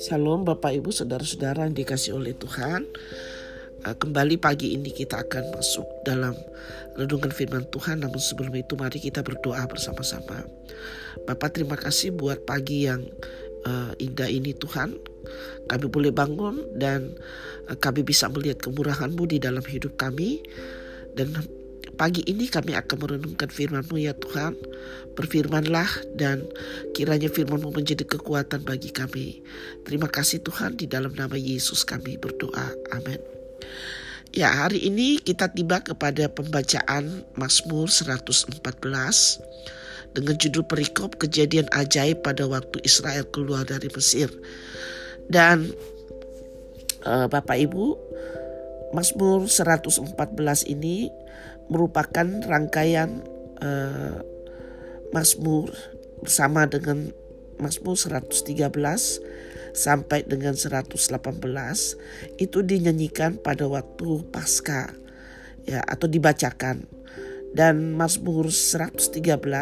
Salam Bapak Ibu Saudara-saudara yang dikasih oleh Tuhan. Eh, Kembali pagi ini kita akan masuk dalam renungan firman Tuhan. Namun sebelum itu mari kita berdoa bersama-sama. Bapak terima kasih buat pagi yang uh, indah ini Tuhan. Kami boleh bangun dan uh, kami bisa melihat kemurahan-Mu di dalam hidup kami. Dan Pagi ini kami akan merenungkan firman-Mu ya Tuhan. Berfirmanlah dan kiranya firman-Mu menjadi kekuatan bagi kami. Terima kasih Tuhan di dalam nama Yesus kami berdoa. Amin. Ya hari ini kita tiba kepada pembacaan Mazmur 114 dengan judul perikop kejadian ajaib pada waktu Israel keluar dari Mesir. Dan uh, Bapak Ibu, Mazmur 114 ini merupakan rangkaian uh, Mazmur bersama dengan Mazmur 113 sampai dengan 118 itu dinyanyikan pada waktu pasca ya atau dibacakan. Dan Mazmur 113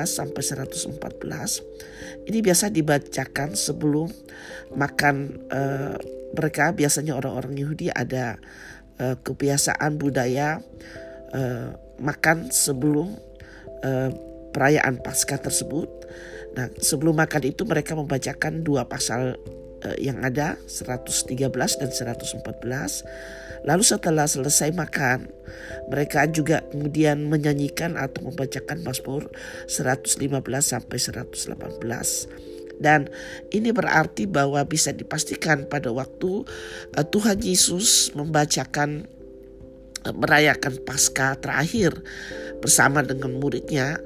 sampai 114 ini biasa dibacakan sebelum makan uh, mereka. Biasanya orang-orang Yahudi ada uh, kebiasaan budaya uh, makan sebelum uh, perayaan Paskah tersebut. Nah, sebelum makan itu mereka membacakan dua pasal uh, yang ada 113 dan 114. Lalu setelah selesai makan, mereka juga kemudian menyanyikan atau membacakan Mazmur 115 sampai 118. Dan ini berarti bahwa bisa dipastikan pada waktu uh, Tuhan Yesus membacakan merayakan pasca terakhir bersama dengan muridnya.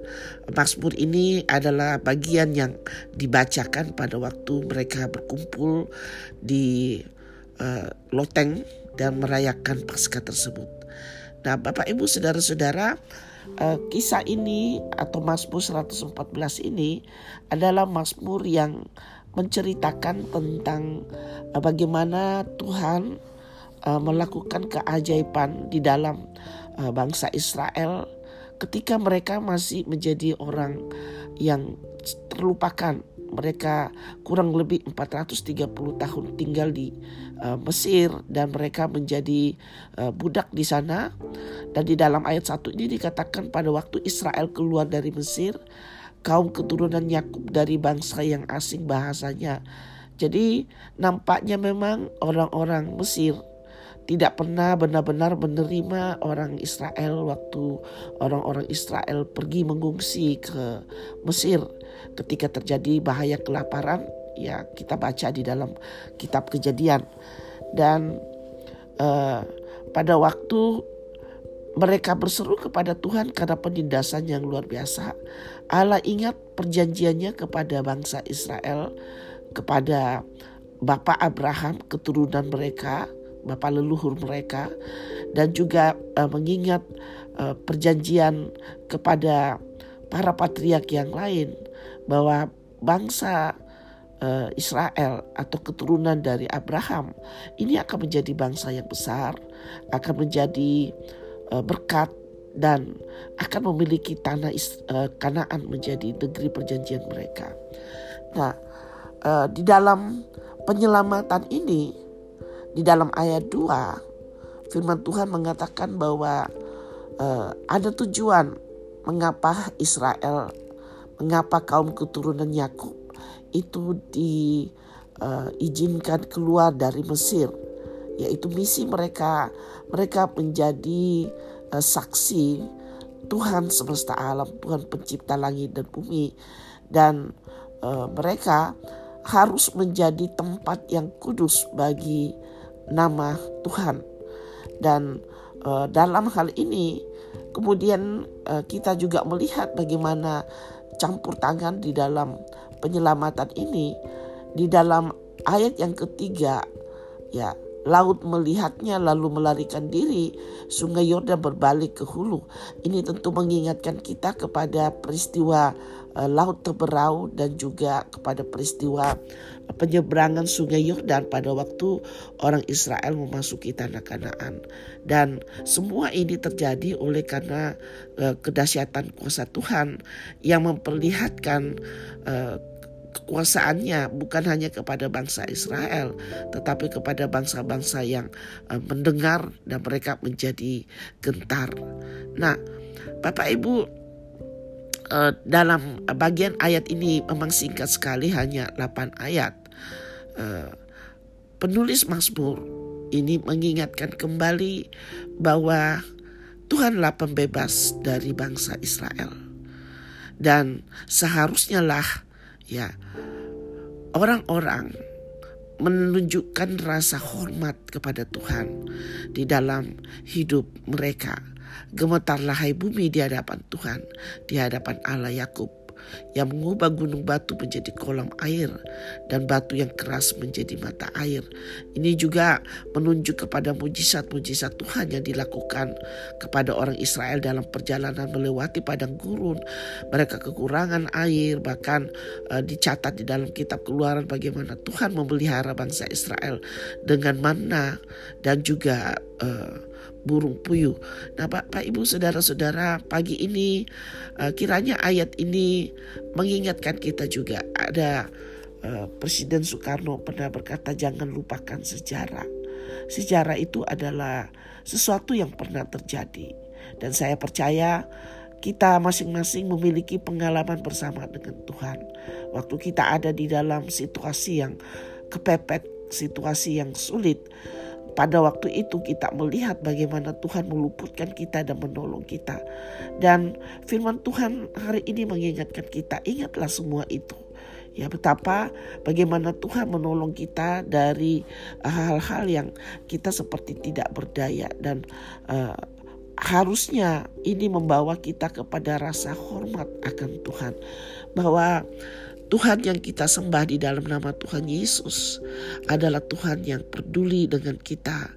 Mazmur ini adalah bagian yang dibacakan pada waktu mereka berkumpul di uh, loteng dan merayakan pasca tersebut. Nah, Bapak Ibu Saudara-saudara, uh, kisah ini atau Mazmur 114 ini adalah Mazmur yang menceritakan tentang bagaimana Tuhan uh, melakukan keajaiban di dalam uh, bangsa Israel ketika mereka masih menjadi orang yang terlupakan. Mereka kurang lebih 430 tahun tinggal di uh, Mesir dan mereka menjadi uh, budak di sana. Dan di dalam ayat satu ini dikatakan pada waktu Israel keluar dari Mesir, kaum keturunan Yakub dari bangsa yang asing bahasanya. Jadi nampaknya memang orang-orang Mesir tidak pernah benar-benar menerima orang Israel waktu orang-orang Israel pergi mengungsi ke Mesir. Ketika terjadi bahaya kelaparan ya kita baca di dalam kitab kejadian. Dan uh, pada waktu mereka berseru kepada Tuhan karena penindasan yang luar biasa Allah ingat perjanjiannya kepada bangsa Israel kepada Bapak Abraham keturunan mereka bapak leluhur mereka dan juga uh, mengingat uh, perjanjian kepada para patriark yang lain bahwa bangsa uh, Israel atau keturunan dari Abraham ini akan menjadi bangsa yang besar, akan menjadi uh, berkat dan akan memiliki tanah uh, Kanaan menjadi negeri perjanjian mereka. Nah, uh, di dalam penyelamatan ini di dalam ayat 2 firman Tuhan mengatakan bahwa uh, ada tujuan mengapa Israel, mengapa kaum keturunan Yakub. Itu diizinkan uh, keluar dari Mesir, yaitu misi mereka, mereka menjadi uh, saksi Tuhan semesta alam, Tuhan pencipta langit dan bumi, dan uh, mereka harus menjadi tempat yang kudus bagi nama Tuhan. Dan uh, dalam hal ini kemudian uh, kita juga melihat bagaimana campur tangan di dalam penyelamatan ini di dalam ayat yang ketiga ya laut melihatnya lalu melarikan diri, sungai Yordan berbalik ke hulu. Ini tentu mengingatkan kita kepada peristiwa uh, laut terberau dan juga kepada peristiwa penyeberangan sungai Yordan pada waktu orang Israel memasuki tanah Kanaan. Dan semua ini terjadi oleh karena uh, kedahsyatan kuasa Tuhan yang memperlihatkan uh, kekuasaannya bukan hanya kepada bangsa Israel tetapi kepada bangsa-bangsa yang uh, mendengar dan mereka menjadi gentar. Nah, Bapak Ibu uh, dalam bagian ayat ini memang singkat sekali hanya 8 ayat. Uh, penulis Mazmur ini mengingatkan kembali bahwa Tuhanlah pembebas dari bangsa Israel. Dan seharusnya lah ya orang-orang menunjukkan rasa hormat kepada Tuhan di dalam hidup mereka. Gemetarlah hai bumi di hadapan Tuhan, di hadapan Allah Yakub yang mengubah gunung batu menjadi kolam air dan batu yang keras menjadi mata air. Ini juga menunjuk kepada mujizat-mujizat Tuhan yang dilakukan kepada orang Israel dalam perjalanan melewati padang gurun. Mereka kekurangan air, bahkan uh, dicatat di dalam kitab keluaran bagaimana Tuhan memelihara bangsa Israel dengan mana dan juga uh, burung puyuh. Nah, Bapak Ibu saudara-saudara, pagi ini uh, kiranya ayat ini mengingatkan kita juga ada uh, Presiden Soekarno pernah berkata jangan lupakan sejarah. Sejarah itu adalah sesuatu yang pernah terjadi dan saya percaya kita masing-masing memiliki pengalaman bersama dengan Tuhan. Waktu kita ada di dalam situasi yang kepepet, situasi yang sulit, pada waktu itu kita melihat bagaimana Tuhan meluputkan kita dan menolong kita. Dan firman Tuhan hari ini mengingatkan kita, ingatlah semua itu. Ya betapa bagaimana Tuhan menolong kita dari hal-hal yang kita seperti tidak berdaya dan uh, harusnya ini membawa kita kepada rasa hormat akan Tuhan bahwa Tuhan yang kita sembah di dalam nama Tuhan Yesus adalah Tuhan yang peduli dengan kita.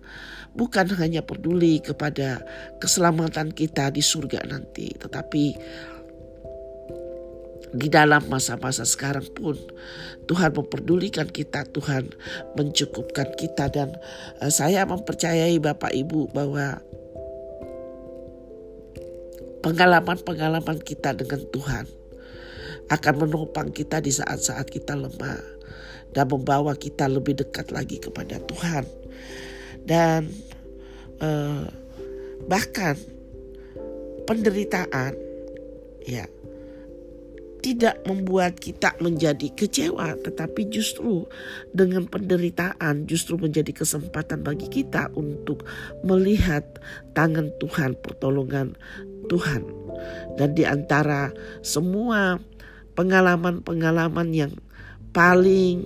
Bukan hanya peduli kepada keselamatan kita di surga nanti, tetapi di dalam masa-masa sekarang pun Tuhan memperdulikan kita, Tuhan mencukupkan kita dan uh, saya mempercayai Bapak Ibu bahwa pengalaman-pengalaman kita dengan Tuhan akan menopang kita di saat-saat kita lemah dan membawa kita lebih dekat lagi kepada Tuhan. Dan eh, bahkan penderitaan ya tidak membuat kita menjadi kecewa, tetapi justru dengan penderitaan justru menjadi kesempatan bagi kita untuk melihat tangan Tuhan, pertolongan Tuhan. Dan di antara semua pengalaman-pengalaman yang paling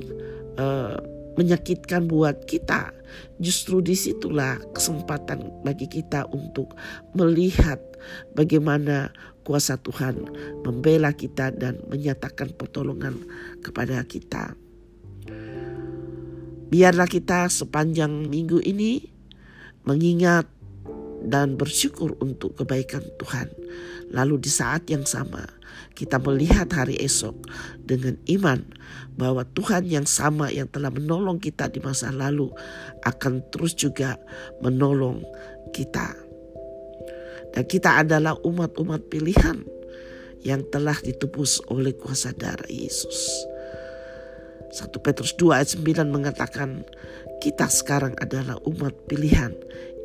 uh, menyakitkan buat kita, justru di situlah kesempatan bagi kita untuk melihat bagaimana kuasa Tuhan membela kita dan menyatakan pertolongan kepada kita. Biarlah kita sepanjang minggu ini mengingat dan bersyukur untuk kebaikan Tuhan. Lalu di saat yang sama kita melihat hari esok dengan iman bahwa Tuhan yang sama yang telah menolong kita di masa lalu akan terus juga menolong kita. Dan kita adalah umat-umat pilihan yang telah ditebus oleh kuasa darah Yesus. 1 Petrus 2 ayat 9 mengatakan kita sekarang adalah umat pilihan,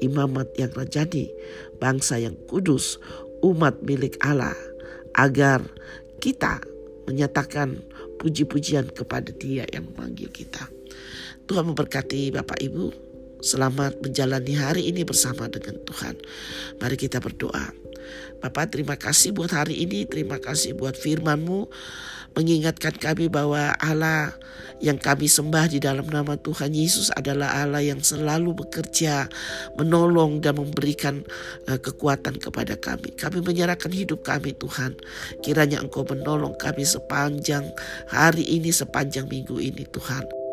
imamat yang rajani, bangsa yang kudus, umat milik Allah, agar kita menyatakan puji-pujian kepada Dia yang memanggil kita. Tuhan memberkati Bapak Ibu. Selamat menjalani hari ini bersama dengan Tuhan. Mari kita berdoa. Bapak terima kasih buat hari ini, terima kasih buat firman-Mu mengingatkan kami bahwa Allah yang kami sembah di dalam nama Tuhan Yesus adalah Allah yang selalu bekerja, menolong dan memberikan uh, kekuatan kepada kami. Kami menyerahkan hidup kami Tuhan. Kiranya Engkau menolong kami sepanjang hari ini, sepanjang minggu ini Tuhan.